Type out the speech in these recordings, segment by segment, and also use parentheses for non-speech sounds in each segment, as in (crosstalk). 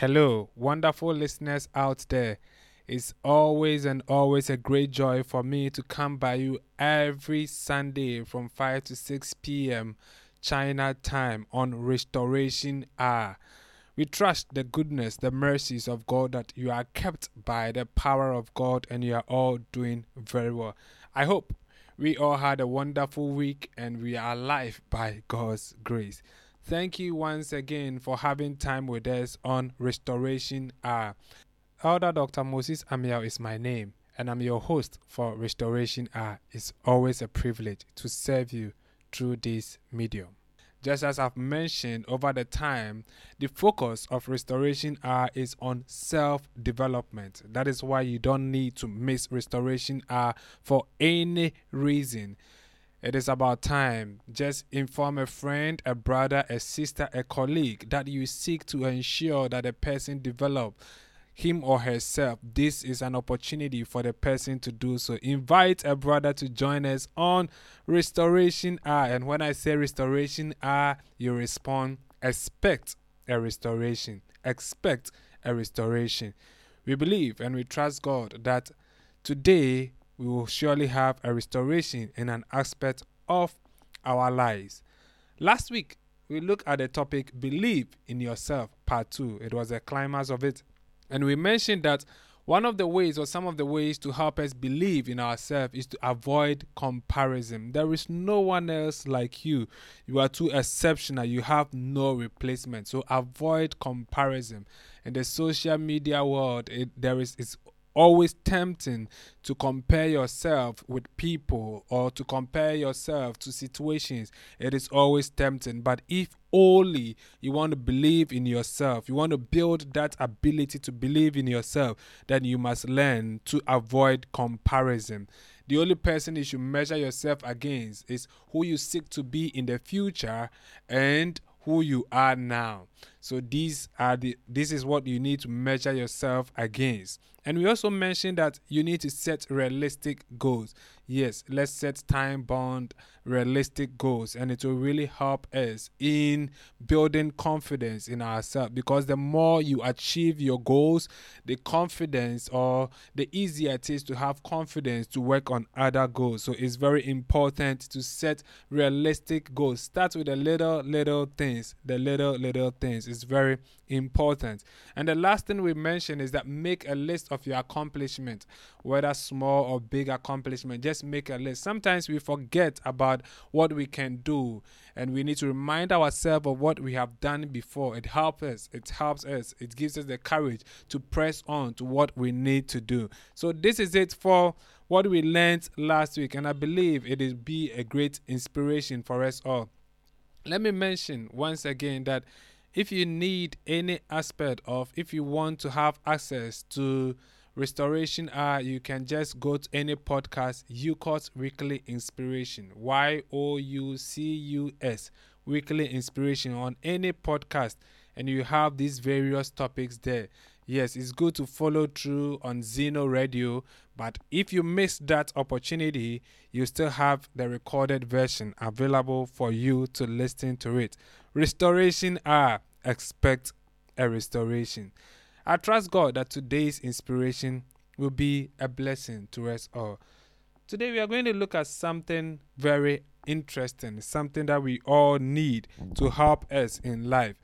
Hello, wonderful listeners out there. It's always and always a great joy for me to come by you every Sunday from 5 to 6 p.m. China time on Restoration Hour. We trust the goodness, the mercies of God that you are kept by the power of God and you are all doing very well. I hope we all had a wonderful week and we are alive by God's grace. Thank you once again for having time with us on Restoration Hour. Elder Dr. Moses Amiel is my name, and I'm your host for Restoration Hour. It's always a privilege to serve you through this medium. Just as I've mentioned over the time, the focus of Restoration Hour is on self development. That is why you don't need to miss Restoration Hour for any reason. It is about time. Just inform a friend, a brother, a sister, a colleague that you seek to ensure that a person develop him or herself. This is an opportunity for the person to do so. Invite a brother to join us on Restoration Hour. And when I say Restoration Hour, you respond, expect a restoration. Expect a restoration. We believe and we trust God that today we will surely have a restoration in an aspect of our lives. Last week, we looked at the topic Believe in Yourself, Part 2. It was a climax of it. And we mentioned that one of the ways, or some of the ways to help us believe in ourselves, is to avoid comparison. There is no one else like you. You are too exceptional. You have no replacement. So avoid comparison. In the social media world, it, there is it's always tempting to compare yourself with people or to compare yourself to situations. It is always tempting. But if only you want to believe in yourself, you want to build that ability to believe in yourself, then you must learn to avoid comparison. The only person you should measure yourself against is who you seek to be in the future and who you are now. So these are the this is what you need to measure yourself against. And we also mentioned that you need to set realistic goals. Yes, let's set time bound realistic goals and it will really help us in building confidence in ourselves because the more you achieve your goals, the confidence or the easier it is to have confidence to work on other goals. So it's very important to set realistic goals. Start with the little little things, the little little things. It's very important. And the last thing we mentioned is that make a list of your accomplishments, whether small or big accomplishment. Just make a list. Sometimes we forget about what we can do, and we need to remind ourselves of what we have done before. It helps us. It helps us. It gives us the courage to press on to what we need to do. So this is it for what we learned last week, and I believe it will be a great inspiration for us all. Let me mention once again that if you need any aspect of, if you want to have access to Restoration Hour, you can just go to any podcast, YouCus Weekly Inspiration, Y O U C U S, Weekly Inspiration on any podcast, and you have these various topics there. Yes, it's good to follow through on Zeno Radio, but if you miss that opportunity, you still have the recorded version available for you to listen to it. Restoration Hour, expect a restoration. I trust God that today's inspiration will be a blessing to us all. Today, we are going to look at something very interesting, something that we all need to help us in life.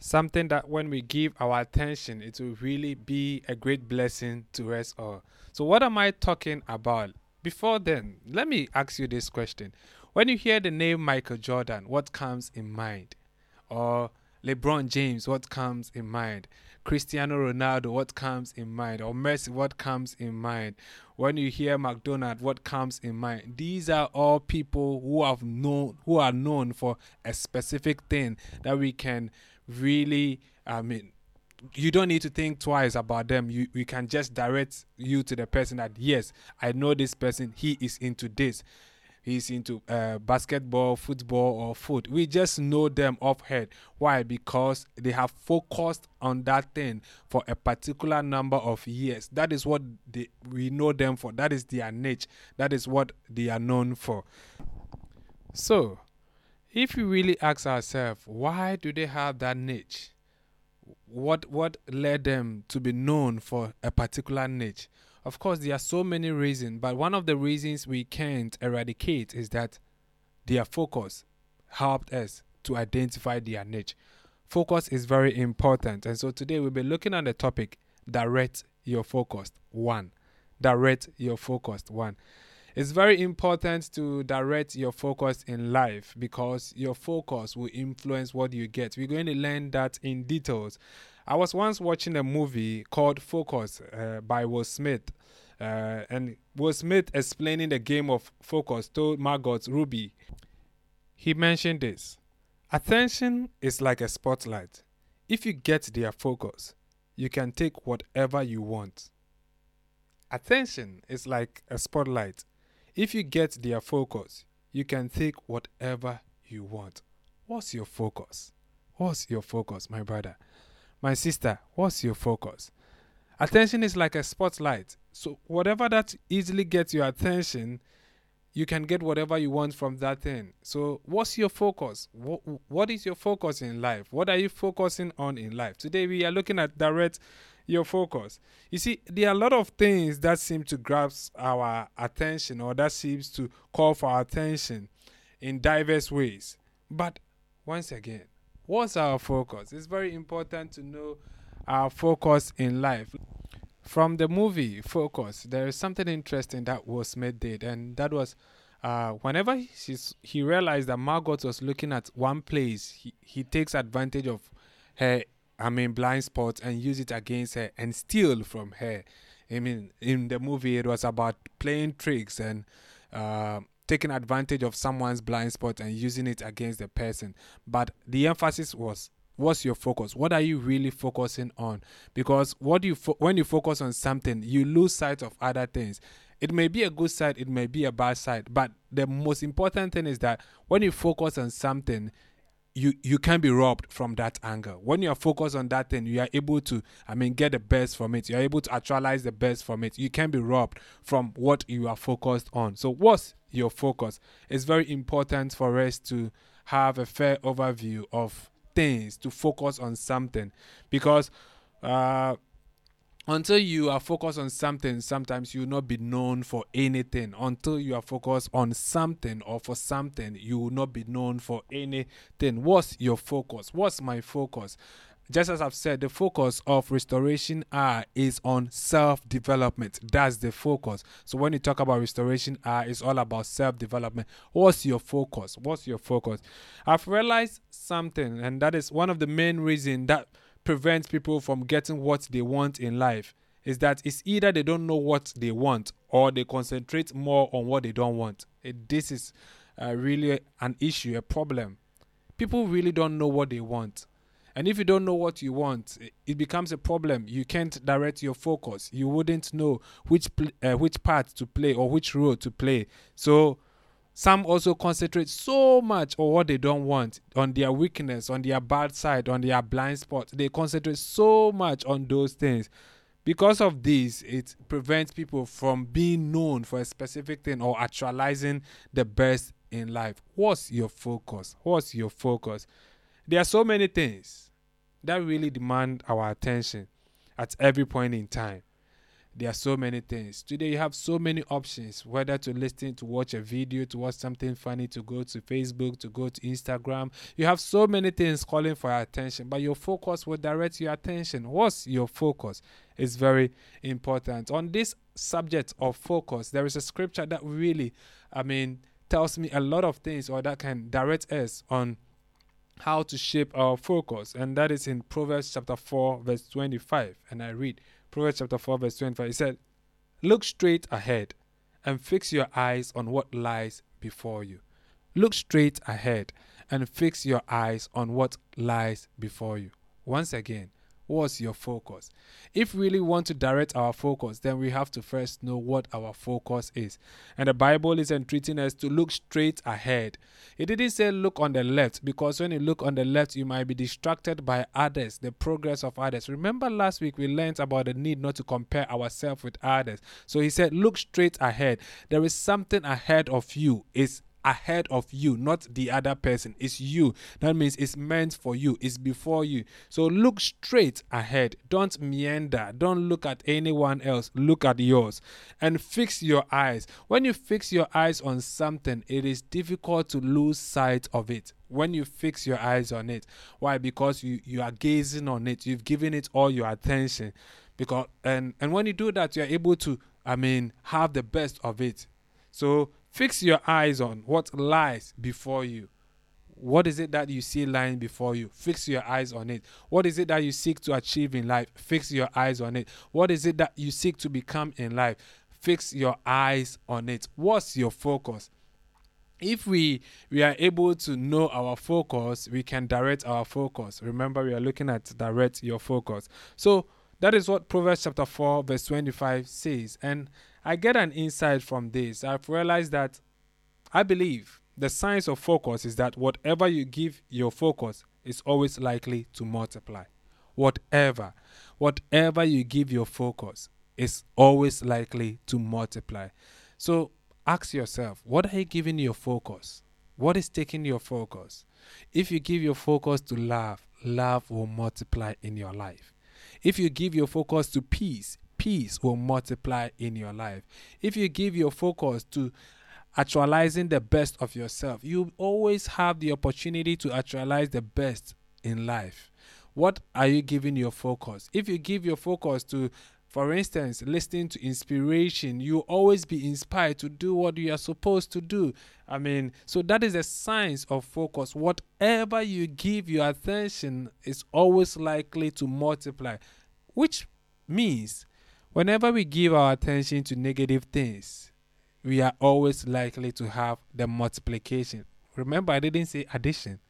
Something that when we give our attention, it will really be a great blessing to us all. So, what am I talking about? Before then, let me ask you this question. When you hear the name Michael Jordan, what comes in mind? Or LeBron James, what comes in mind? Cristiano Ronaldo, what comes in mind? Or Messi, what comes in mind? When you hear McDonald, what comes in mind? These are all people who have known who are known for a specific thing that we can really I mean you don't need to think twice about them. You we can just direct you to the person that yes, I know this person, he is into this he's into uh, basketball, football, or food. We just know them off head. Why? Because they have focused on that thing for a particular number of years. That is what they, we know them for. That is their niche. That is what they are known for. So, if we really ask ourselves, why do they have that niche? what what led them to be known for a particular niche? Of course, there are so many reasons, but one of the reasons we can't eradicate is that their focus helped us to identify their niche. Focus is very important, and so today we'll be looking at the topic direct your focus. One, direct your focus. One. It's very important to direct your focus in life because your focus will influence what you get. We're going to learn that in details. I was once watching a movie called Focus uh, by Will Smith. Uh, and Will Smith explaining the game of focus told Margot Robbie. He mentioned this Attention is like a spotlight. If you get their focus, you can take whatever you want. Attention is like a spotlight. If you get their focus, you can take whatever you want. What's your focus? What's your focus, my brother? My sister, what's your focus? Attention is like a spotlight. So, whatever that easily gets your attention, you can get whatever you want from that thing. So, what's your focus? What, what is your focus in life? What are you focusing on in life? Today, we are looking at direct your focus. You see, there are a lot of things that seem to grasp our attention or that seems to call for our attention in diverse ways. But once again, what's our focus? It's very important to know our focus in life. From the movie Focus, there is something interesting that Will Smith did, and that was uh, whenever he realized that Margot was looking at one place, he, he takes advantage of her I mean, blind spots and use it against her and steal from her. I mean, in the movie, it was about playing tricks and uh, taking advantage of someone's blind spot and using it against the person. But the emphasis was what's your focus? What are you really focusing on? Because what you fo- when you focus on something you lose sight of other things. It may be a good side it may be a bad side but the most important thing is that when you focus on something you you can be robbed from that anger. When you are focused on that thing you are able to i mean get the best from it. You are able to actualize the best from it. You can be robbed from what you are focused on. So what's your focus? It's very important for us to have a fair overview of things to focus on something. Because uh until you are focused on something, sometimes you will not be known for anything. Until you are focused on something or for something, you will not be known for anything. What's your focus? What's my focus? Just as I've said, the focus of Restoration Hour is on self development. That's the focus. So when you talk about Restoration Hour, it's all about self development. What's your focus? What's your focus? I've realized something, and that is one of the main reasons that prevents people from getting what they want in life is that it's either they don't know what they want or they concentrate more on what they don't want. It, this is uh, really an issue, a problem. People really don't know what they want. And if you don't know what you want, it becomes a problem. You can't direct your focus. You wouldn't know which pl- uh, which part to play or which role to play. So some also concentrate so much on what they don't want, on their weakness, on their bad side, on their blind spot. They concentrate so much on those things. Because of this, it prevents people from being known for a specific thing or actualizing the best in life. What's your focus? What's your focus? There are so many things that really demand our attention at every point in time there are so many things. Today you have so many options whether to listen to watch a video to watch something funny to go to facebook to go to instagram. You have so many things calling for your attention but your focus will direct your attention. What's your focus? Is very important. On this subject of focus there is a scripture that really i mean tells me a lot of things or that can direct us on how to shape our focus and that is in proverbs chapter 4 verse 25 and i read Proverbs chapter 4, verse 25. He said, Look straight ahead and fix your eyes on what lies before you. Look straight ahead and fix your eyes on what lies before you. Once again, What's your focus? If we really want to direct our focus, then we have to first know what our focus is. And the Bible is entreating us to look straight ahead. It didn't say look on the left, because when you look on the left, you might be distracted by others, the progress of others. Remember last week we learned about the need not to compare ourselves with others. So he said, look straight ahead. There is something ahead of you. It's ahead of you, not the other person. It's you. That means it's meant for you, it's before you. So look straight ahead. Don't meander. Don't look at anyone else. Look at yours and fix your eyes. When you fix your eyes on something, it is difficult to lose sight of it when you fix your eyes on it why because you you are gazing on it you've given it all your attention because and and when you do that you're able to i mean have the best of it so Fix your eyes on what lies before you. What is it that you see lying before you? Fix your eyes on it. What is it that you seek to achieve in life? Fix your eyes on it. What is it that you seek to become in life? Fix your eyes on it. What's your focus? if we we are able to know our focus we can direct our focus remember we are looking at direct your focus so that is what proverbs chapter 4 verse 25 says and I get an insight from this. I've realized that I believe the science of focus is that whatever you give your focus is always likely to multiply. Whatever, whatever you give your focus is always likely to multiply. So ask yourself, what are you giving your focus? What is taking your focus? If you give your focus to love, love will multiply in your life. If you give your focus to peace, peace will multiply in your life. If you give your focus to actualizing the best of yourself, you always have the opportunity to actualize the best in life. What are you giving your focus? If you give your focus to for instance, listening to inspiration, you always be inspired to do what you are supposed to do. I mean, so that is a science of focus. Whatever you give your attention is always likely to multiply, which means Whenever we give our attention to negative things, we are always likely to have the multiplication. Remember, I didn't say addition,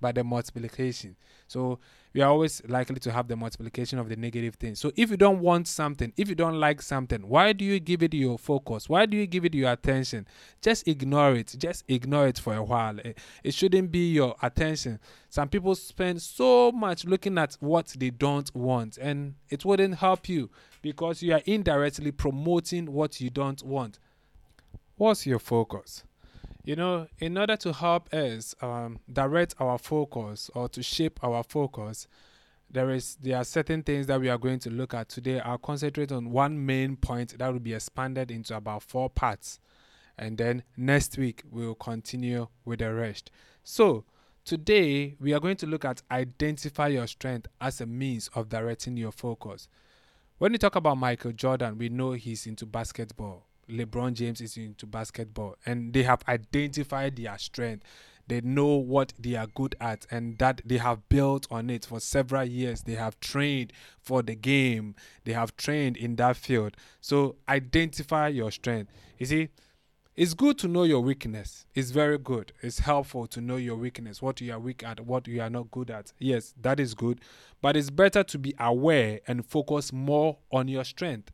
but the multiplication. So we are always likely to have the multiplication of the negative things. So if you don't want something, if you don't like something, why do you give it your focus? Why do you give it your attention? Just ignore it. Just ignore it for a while. It, it shouldn't be your attention. Some people spend so much looking at what they don't want, and it wouldn't help you because you are indirectly promoting what you don't want. What's your focus? You know, in order to help us um, direct our focus or to shape our focus, there is there are certain things that we are going to look at today. I'll concentrate on one main point that will be expanded into about four parts, and then next week we'll continue with the rest. So today we are going to look at identify your strength as a means of directing your focus. When we talk about Michael Jordan, we know he's into basketball. LeBron James is into basketball, and they have identified their strength. They know what they are good at, and that they have built on it for several years. They have trained for the game, they have trained in that field. So, identify your strength. You see, it's good to know your weakness. It's very good. It's helpful to know your weakness, what you are weak at, what you are not good at. Yes, that is good. But it's better to be aware and focus more on your strength.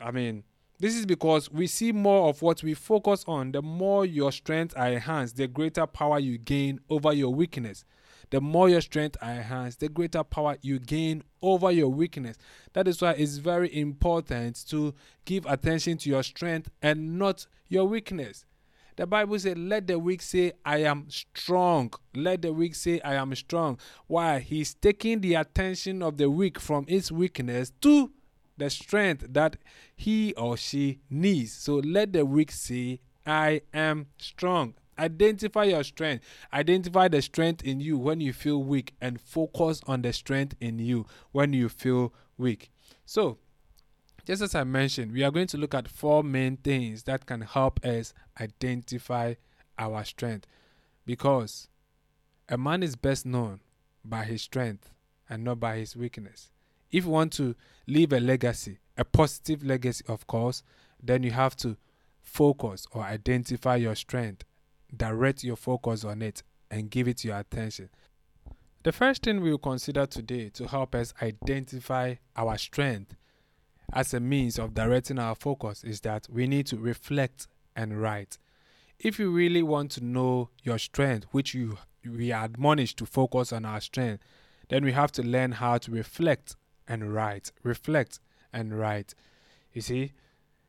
I mean, this is because we see more of what we focus on. The more your strength are enhanced, the greater power you gain over your weakness the more your strength are enhanced, the greater power you gain over your weakness. That is why it's very important to give attention to your strength and not your weakness. The Bible says, Let the weak say, I am strong. Let the weak say, I am strong. Why? He's taking the attention of the weak from its weakness to the strength that he or she needs. So let the weak say, I am strong. Identify your strength. Identify the strength in you when you feel weak and focus on the strength in you when you feel weak. So, just as I mentioned, we are going to look at four main things that can help us identify our strength because a man is best known by his strength and not by his weakness. If you want to leave a legacy, a positive legacy, of course, then you have to focus or identify your strength direct your focus on it and give it your attention. The first thing we will consider today to help us identify our strength as a means of directing our focus is that we need to reflect and write. If you really want to know your strength, which you we are admonished to focus on our strength, then we have to learn how to reflect and write. Reflect and write. You see,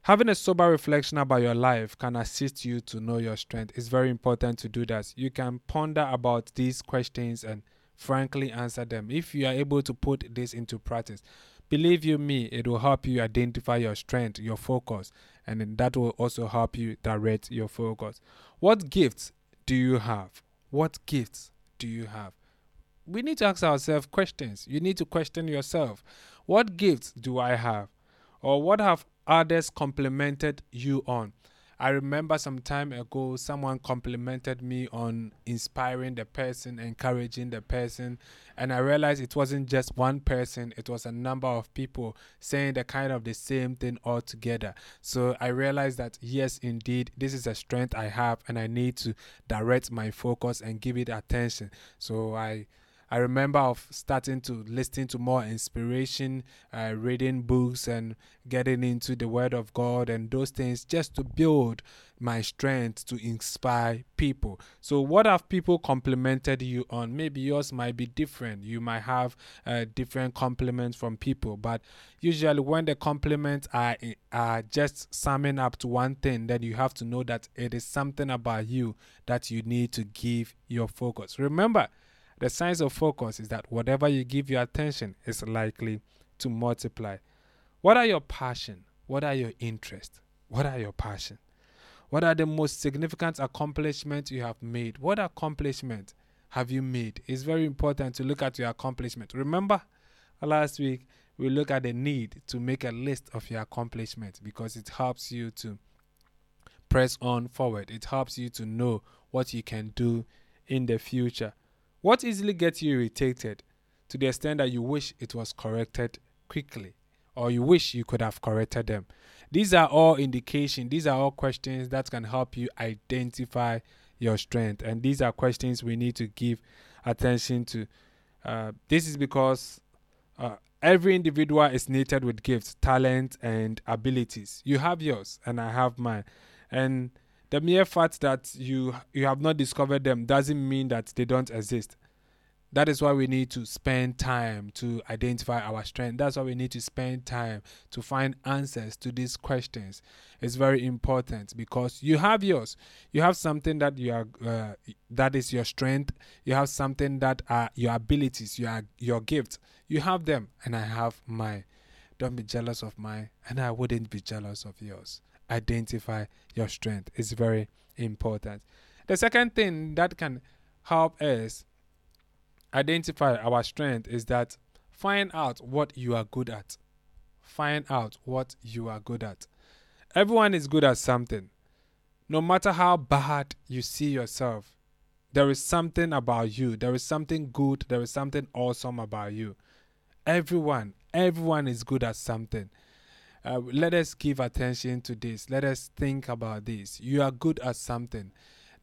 Having a sober reflection about your life can assist you to know your strength. It's very important to do that. You can ponder about these questions and frankly answer them. If you are able to put this into practice, believe you me, it will help you identify your strength, your focus, and that will also help you direct your focus. What gifts do you have? What gifts do you have? We need to ask ourselves questions. You need to question yourself. What gifts do I have? Or what have others complimented you on. I remember some time ago, someone complimented me on inspiring the person, encouraging the person, and I realized it wasn't just one person, it was a number of people saying the kind of the same thing all together. So I realized that, yes, indeed, this is a strength I have, and I need to direct my focus and give it attention. So I I remember of starting to listen to more inspiration, uh, reading books, and getting into the Word of God and those things just to build my strength to inspire people. So, what have people complimented you on? Maybe yours might be different. You might have uh, different compliments from people, but usually when the compliments are are just summing up to one thing, then you have to know that it is something about you that you need to give your focus. Remember the science of focus is that whatever you give your attention is likely to multiply. What are your passion? What are your interests? What are your passion? What are the most significant accomplishments you have made? What accomplishment have you made? It's very important to look at your accomplishment. Remember last week we look at the need to make a list of your accomplishments because it helps you to press on forward. It helps you to know what you can do in the future. What easily gets you irritated to the extent that you wish it was corrected quickly or you wish you could have corrected them? These are all indications, these are all questions that can help you identify your strength. And these are questions we need to give attention to. Uh, this is because uh, every individual is knitted with gifts, talent, and abilities. You have yours, and I have mine. And the mere fact that you you have not discovered them doesn't mean that they don't exist. That is why we need to spend time to identify our strength. That's why we need to spend time to find answers to these questions. It's very important because you have yours. You have something that you are uh, that is your strength. You have something that are your abilities your your gifts. You have them and i have mine. Don't be jealous of mine and i wouldn't be jealous of yours identify your strength is very important. The second thing that can help us identify our strength is that find out what you are good at. Find out what you are good at. Everyone is good at something. No matter how bad you see yourself, there is something about you. There is something good. There is something awesome about you. Everyone, everyone is good at something. Uh, let us give attention to this. Let us think about this. You are good at something.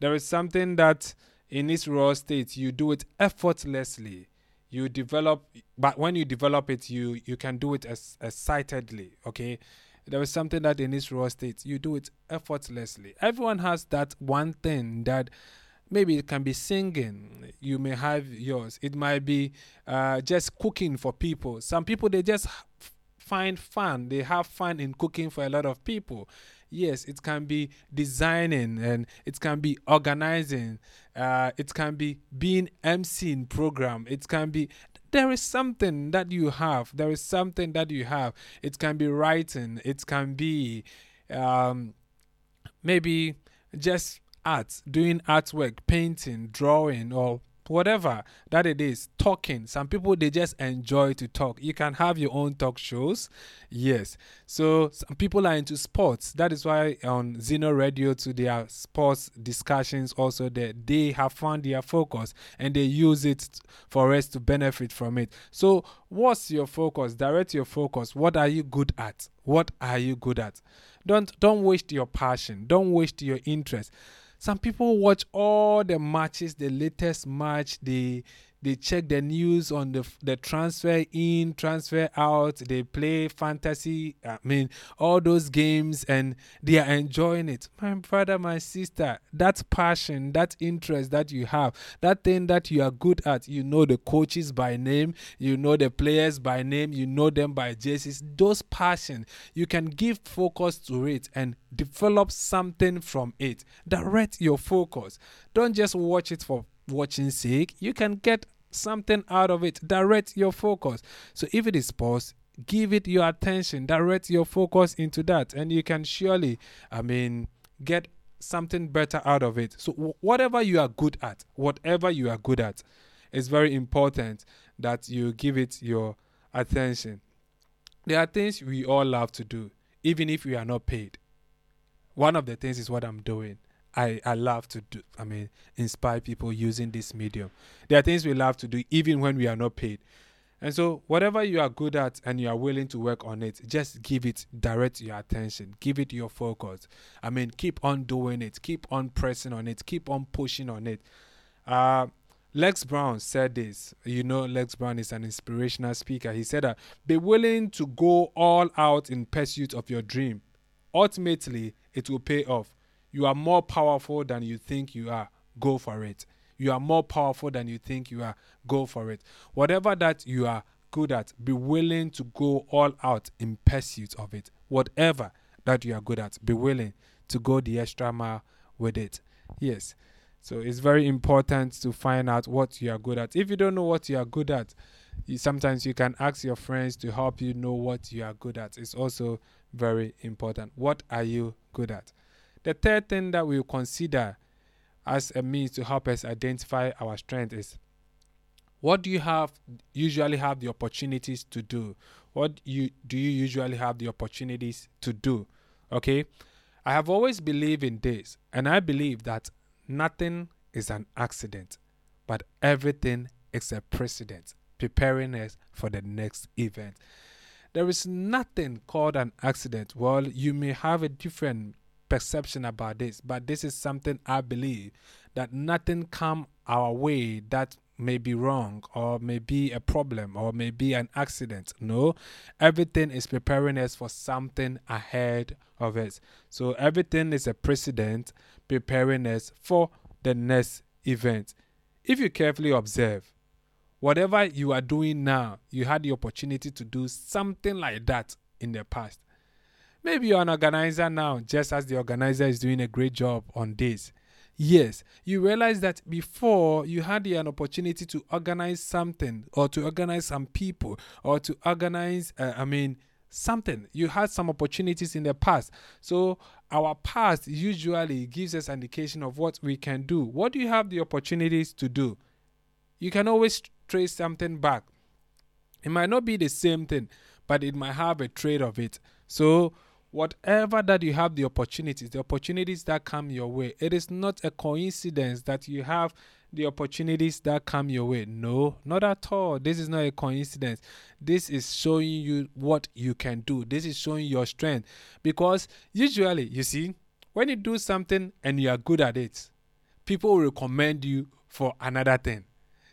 There is something that in its raw state you do it effortlessly. You develop, but when you develop it, you you can do it as excitedly. Okay, there is something that in its raw state you do it effortlessly. Everyone has that one thing that maybe it can be singing you may have yours it might be uh, just cooking for people some people they just find fun. They have fun in cooking for a lot of people. Yes, it can be designing and it can be organizing. Uh, it can be being MC in program. It can be there is something that you have. There is something that you have. It can be writing. It can be um, maybe just art, doing artwork, painting, drawing, or whatever that it is, talking. Some people they just enjoy to talk. You can have your own talk shows. Yes. So some people are into sports. That is why on Zeno Radio to their sports discussions also they, they have found their focus and they use it for us to benefit from it. So what's your focus? Direct your focus. What are you good at? What are you good at? Don't don't waste your passion. Don't waste your interest. Some people watch all the matches, the latest match, they they check the news on the the transfer in, transfer out. They play fantasy. I mean, all those games, and they are enjoying it. My brother, my sister, that passion, that interest that you have, that thing that you are good at. You know the coaches by name, you know the players by name, you know them by jerseys. Those passion, you can give focus to it and develop something from it. Direct your focus. Don't just watch it for watching sake, you can get something out of it. Direct your focus. So if it is sports, give it your attention. Direct your focus into that, and you can surely, I mean, get something better out of it. So whatever you are good at, whatever you are good at, it's very important that you give it your attention. There are things we all love to do, even if we are not paid. One of the things is what I'm doing. I, I love to do, I mean, inspire people using this medium. There are things we love to do even when we are not paid. And so, whatever you are good at and you are willing to work on it, just give it, direct your attention, give it your focus. I mean, keep on doing it, keep on pressing on it, keep on pushing on it. Uh, Les Brown said this. You know, Les Brown is an inspirational speaker. He said that be willing to go all out in pursuit of your dream. Ultimately, it will pay off. You are more powerful than you think you are. Go for it. You are more powerful than you think you are. Go for it. Whatever that you are good at, be willing to go all out in pursuit of it. Whatever that you are good at, be willing to go the extra mile with it. Yes. So it's very important to find out what you are good at. If you don't know what you are good at, you, sometimes you can ask your friends to help you know what you are good at. It's also very important. What are you good at? The third thing that we'll consider as a means to help us identify our strength is what do you have usually have the opportunities to do? What you do you usually have the opportunities to do? Okay? I have always believed in this, and I believe that nothing is an accident, but everything is a precedent, preparing us for the next event. There is nothing called an accident. Well, you may have a different perception about this, but this is something I believe that nothing come our way that may be wrong or may be a problem or may be an accident. No, everything is preparing us for something ahead of us. So everything is a precedent preparing us for the next event. If you carefully observe, whatever you are doing now, you had the opportunity to do something like that in the past. Maybe you're an organizer now, just as the organizer is doing a great job on this. Yes, you realize that before you had an opportunity to organize something or to organize some people or to organize, uh, I mean, something. You had some opportunities in the past. So, our past usually gives us an indication of what we can do. What do you have the opportunities to do? You can always trace something back. It might not be the same thing, but it might have a trade of it. So, whatever that you have the opportunities, the opportunities that come your way, it is not a coincidence that you have the opportunities that come your way. No, not at all. This is not a coincidence. This is showing you what you can do. This is showing your strength. Because usually, you see, when you do something and you are good at it, people recommend you for another thing.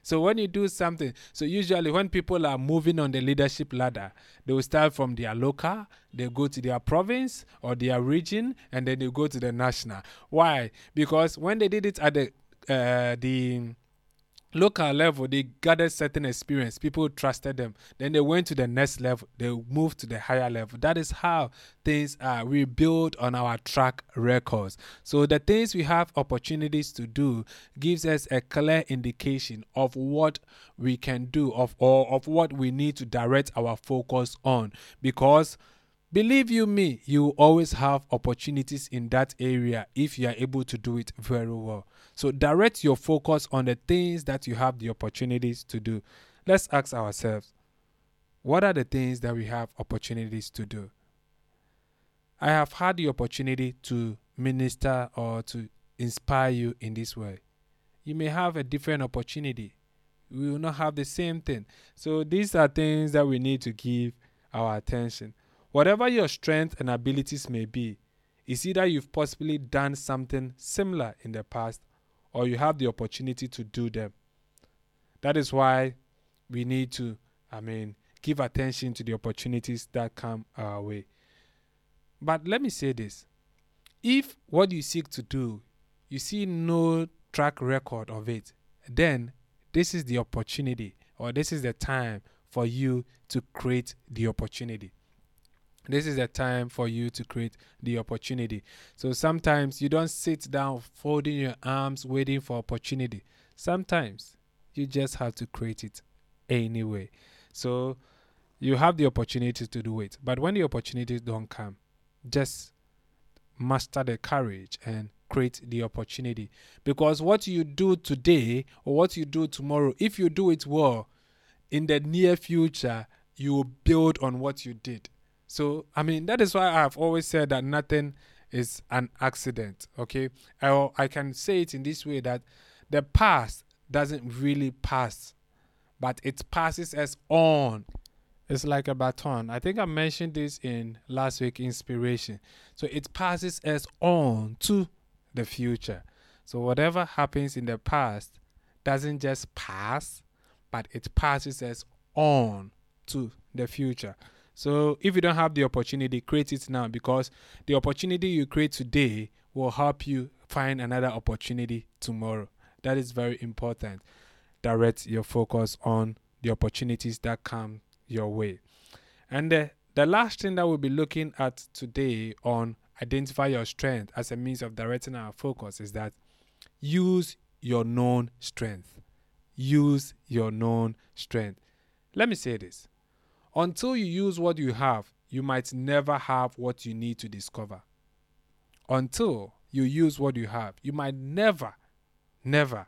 So when you do something, so usually when people are moving on the leadership ladder, they will start from their local, they go to their province or their region, and then they go to the national. Why? Because when they did it at the uh, the local level, they gathered certain experience. People trusted them. Then they went to the next level. They moved to the higher level. That is how things are. We build on our track records. So the things we have opportunities to do gives us a clear indication of what we can do, of or of what we need to direct our focus on. Because Believe you me, you always have opportunities in that area if you are able to do it very well. So direct your focus on the things that you have the opportunities to do. Let's ask ourselves what are the things that we have opportunities to do? I have had the opportunity to minister or to inspire you in this way. You may have a different opportunity. We will not have the same thing. So these are things that we need to give our attention. Whatever your strengths and abilities may be, it's either you've possibly done something similar in the past or you have the opportunity to do them. that is why we need to, I mean, give attention to the opportunities that come our way. But let me say this if what you seek to do, you see no track record of it, then this is the opportunity or this is the time for you to create the opportunity. This is the time for you to create the opportunity. So sometimes you don't sit down folding your arms waiting for opportunity. Sometimes you just have to create it anyway. So you have the opportunity to do it. But when the opportunities don't come, just master the courage and create the opportunity. Because what you do today or what you do tomorrow, if you do it well, in the near future, you will build on what you did. So, I mean, that is why I've always said that nothing is an accident. Okay. I, I can say it in this way that the past doesn't really pass, but it passes us on. It's like a baton. I think I mentioned this in last week inspiration. So it passes us on to the future. So whatever happens in the past doesn't just pass, but it passes us on to the future. So if you don't have the opportunity, create it now because the opportunity you create today will help you find another opportunity tomorrow. That is very important. Direct your focus on the opportunities that come your way. And the, the last thing that we'll be looking at today on identify your strength as a means of directing our focus is that use your known strength. Use your known strength. Let me say this until you use what you have, you might never have what you need to discover. Until you use what you have, you might never, never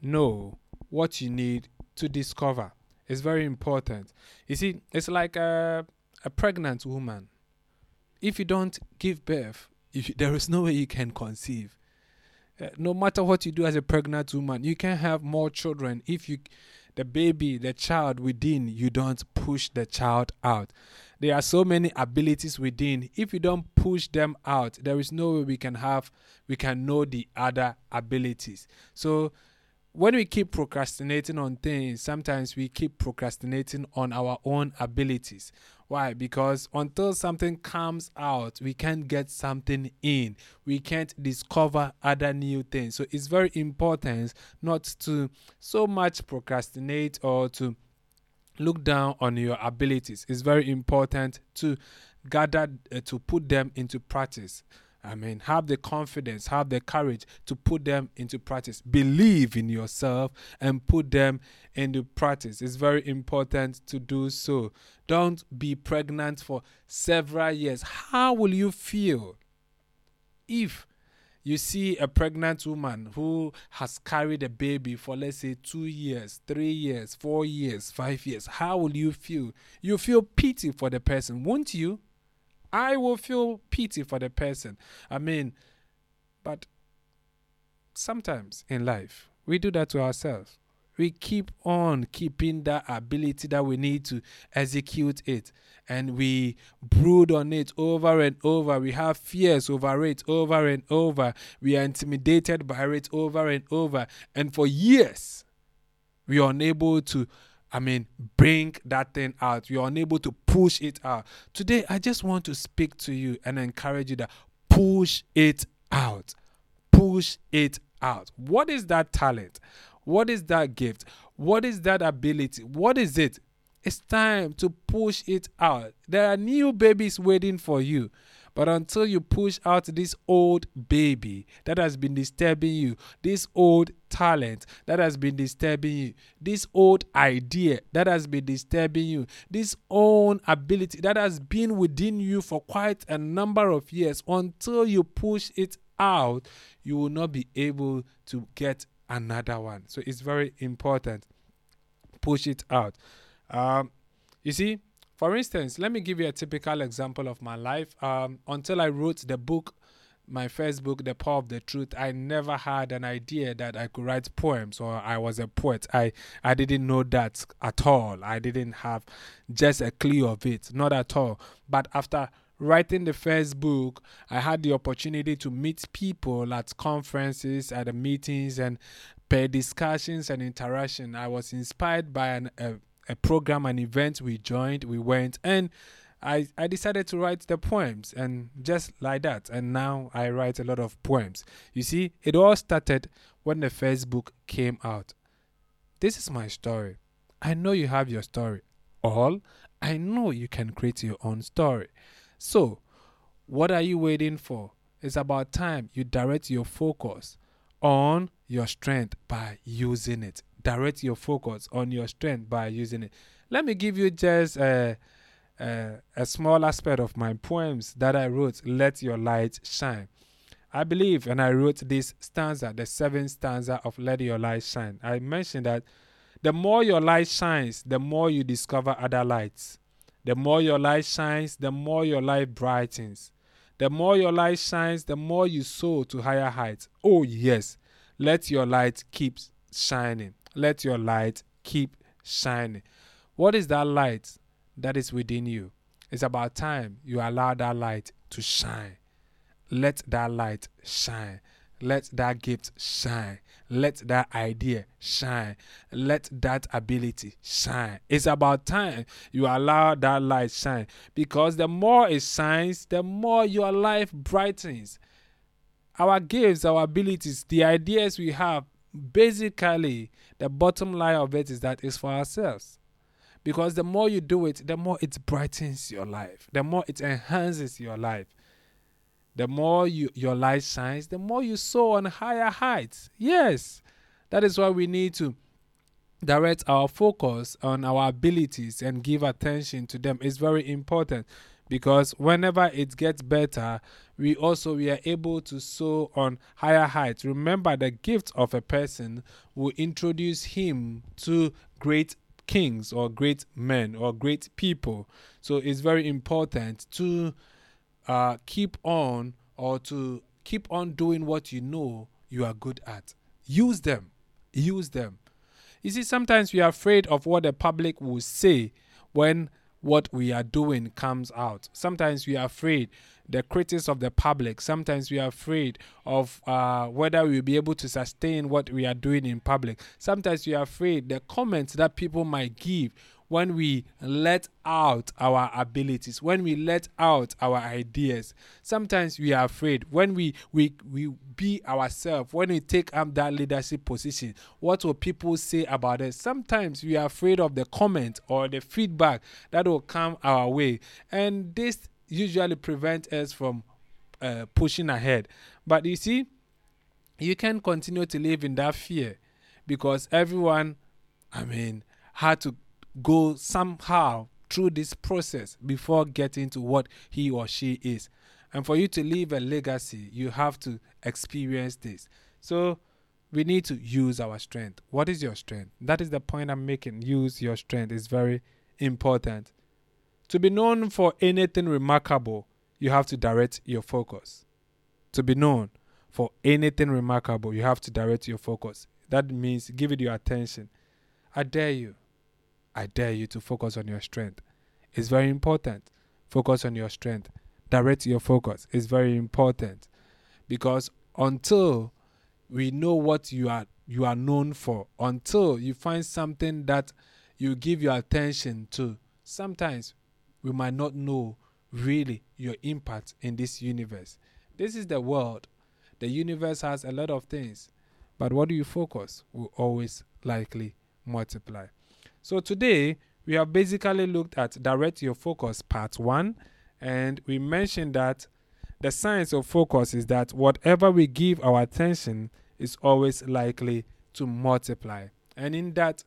know what you need to discover. It's very important. You see, it's like a, a pregnant woman. If you don't give birth, (laughs) you, there is no way you can conceive. Uh, no matter what you do as a pregnant woman, you can have more children if you the baby, the child within, you don't push the child out. There are so many abilities within. If you don't push them out, there is no way we can have, we can know the other abilities. So when we keep procrastinating on things, sometimes we keep procrastinating on our own abilities. Why? Because until something comes out, we can't get something in. We can't discover other new things. So it's very important not to so much procrastinate or to look down on your abilities. It's very important to gather, uh, to put them into practice. I mean, have the confidence, have the courage to put them into practice. Believe in yourself and put them into practice. It's very important to do so. Don't be pregnant for several years. How will you feel if you see a pregnant woman who has carried a baby for, let's say, two years, three years, four years, five years? How will you feel? You feel pity for the person, won't you? I will feel pity for the person. I mean, but sometimes in life, we do that to ourselves. We keep on keeping that ability that we need to execute it, and we brood on it over and over. We have fears over it over and over. We are intimidated by it over and over. And for years, we are unable to I mean, bring that thing out. You're unable to push it out. Today, I just want to speak to you and encourage you that push it out. Push it out. What is that talent? What is that gift? What is that ability? What is it? It's time to push it out. There are new babies waiting for you. But until you push out this old baby that has been disturbing you, this old talent that has been disturbing you, this old idea that has been disturbing you, this own ability that has been within you for quite a number of years, until you push it out, you will not be able to get another one. So it's very important. Push it out. Um, you see, for instance, let me give you a typical example of my life. Um, until I wrote the book, my first book, The Power of the Truth, I never had an idea that I could write poems or I was a poet. I, I didn't know that at all. I didn't have just a clue of it, not at all. But after writing the first book, I had the opportunity to meet people at conferences, at the meetings, and per discussions and interaction, I was inspired by an, a, a program, an event we joined, we went, and I, I decided to write the poems, and just like that. And now I write a lot of poems. You see, it all started when the first book came out. This is my story. I know you have your story. All I know you can create your own story. So, what are you waiting for? It's about time you direct your focus on your strength by using it. Direct your focus on your strength by using it. Let me give you just a, a, a small aspect of my poems that I wrote, Let Your Light Shine. I believe, and I wrote this stanza, the seventh stanza of Let Your Light Shine. I mentioned that the more your light shines, the more you discover other lights. The more your light shines, the more your light brightens. The more your light shines, the more you soar to higher heights. Oh, yes. Let your light keep shining. Let your light keep shining. What is that light that is within you? It's about time you allow that light to shine. Let that light shine. Let that gift shine. Let that idea shine. Let that ability shine. It's about time you allow that light shine because the more it shines, the more your life brightens. Our gifts, our abilities, the ideas we have, basically, the bottom line of it is that it's for ourselves. Because the more you do it, the more it brightens your life, the more it enhances your life. The more you, your light shines, the more you soar on higher heights. Yes, that is why we need to direct our focus on our abilities and give attention to them. It's very important because whenever it gets better, we also we are able to soar on higher heights. Remember, the gift of a person will introduce him to great kings or great men or great people. So it's very important to uh, keep on or to keep on doing what you know you are good at. Use them. Use them. You see, sometimes we are afraid of what the public will say when what we are doing comes out. Sometimes we are afraid the critics of the public. Sometimes we are afraid of uh, whether we'll be able to sustain what we are doing in public. Sometimes we are afraid the comments that people might give when we let out our abilities, when we let out our ideas. Sometimes we are afraid when we we we be ourselves, when we take up that leadership position, what will people say about us? Sometimes we are afraid of the comment or the feedback that will come our way. And this usually prevents us from uh, pushing ahead. But you see, you can continue to live in that fear because everyone, I mean, had to go somehow through this process before getting to what he or she is. And for you to leave a legacy, you have to experience this. So we need to use our strength. What is your strength? That is the point I'm making. Use your strength is very important. To be known for anything remarkable, you have to direct your focus. To be known for anything remarkable, you have to direct your focus. That means give it your attention. I dare you I dare you to focus on your strength. It's very important. Focus on your strength. Direct your focus. It's very important because until we know what you are you are known for, until you find something that you give your attention to, sometimes we might not know really your impact in this universe. This is the world. The universe has a lot of things, but what do you focus will always likely multiply. So today we have basically looked at direct your focus part 1 and we mentioned that the science of focus is that whatever we give our attention is always likely to multiply. And in that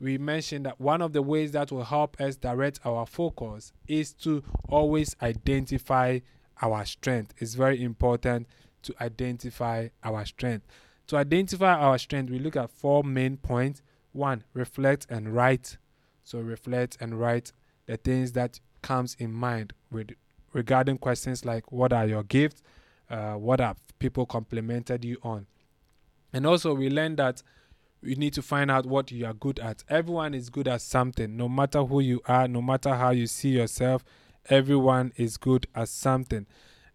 we mentioned that one of the ways that will help us direct our focus is to always identify our strength. It's very important to identify our strength. To identify our strength, we look at four main points. One, reflect and write. So reflect and write the things that comes in mind with regarding questions like what are your gifts, uh, what have people complimented you on, and also we learn that we need to find out what you are good at. Everyone is good at something, no matter who you are, no matter how you see yourself. Everyone is good at something,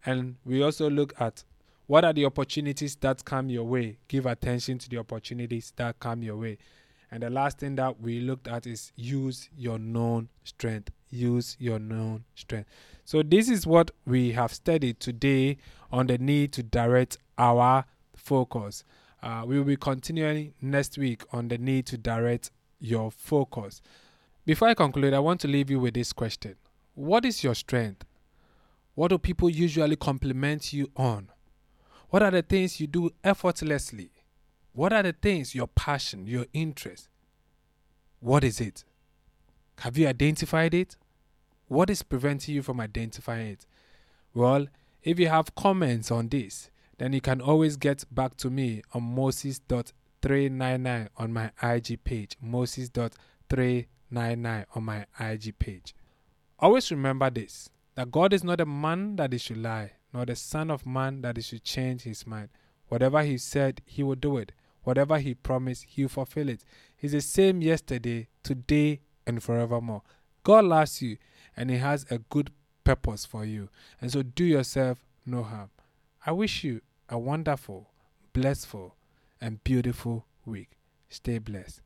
and we also look at What are the opportunities that come your way? Give attention to the opportunities that come your way. And the last thing that we looked at is use your known strength. Use your known strength. So, this is what we have studied today on the need to direct our focus. Uh, we will be continuing next week on the need to direct your focus. Before I conclude, I want to leave you with this question What is your strength? What do people usually compliment you on? What are the things you do effortlessly? What are the things, your passion, your interest? What is it? Have you identified it? What is preventing you from identifying it? Well, if you have comments on this, then you can always get back to me on moses.399 on my IG page. Moses.399 on my IG page. Always remember this that God is not a man that he should lie, nor the Son of Man that he should change his mind. Whatever he said, he will do it. Whatever he promised, he will fulfill it. He's the same yesterday, today, and forevermore. God loves you and he has a good purpose for you. And so do yourself no harm. I wish you a wonderful, blissful, and beautiful week. Stay blessed.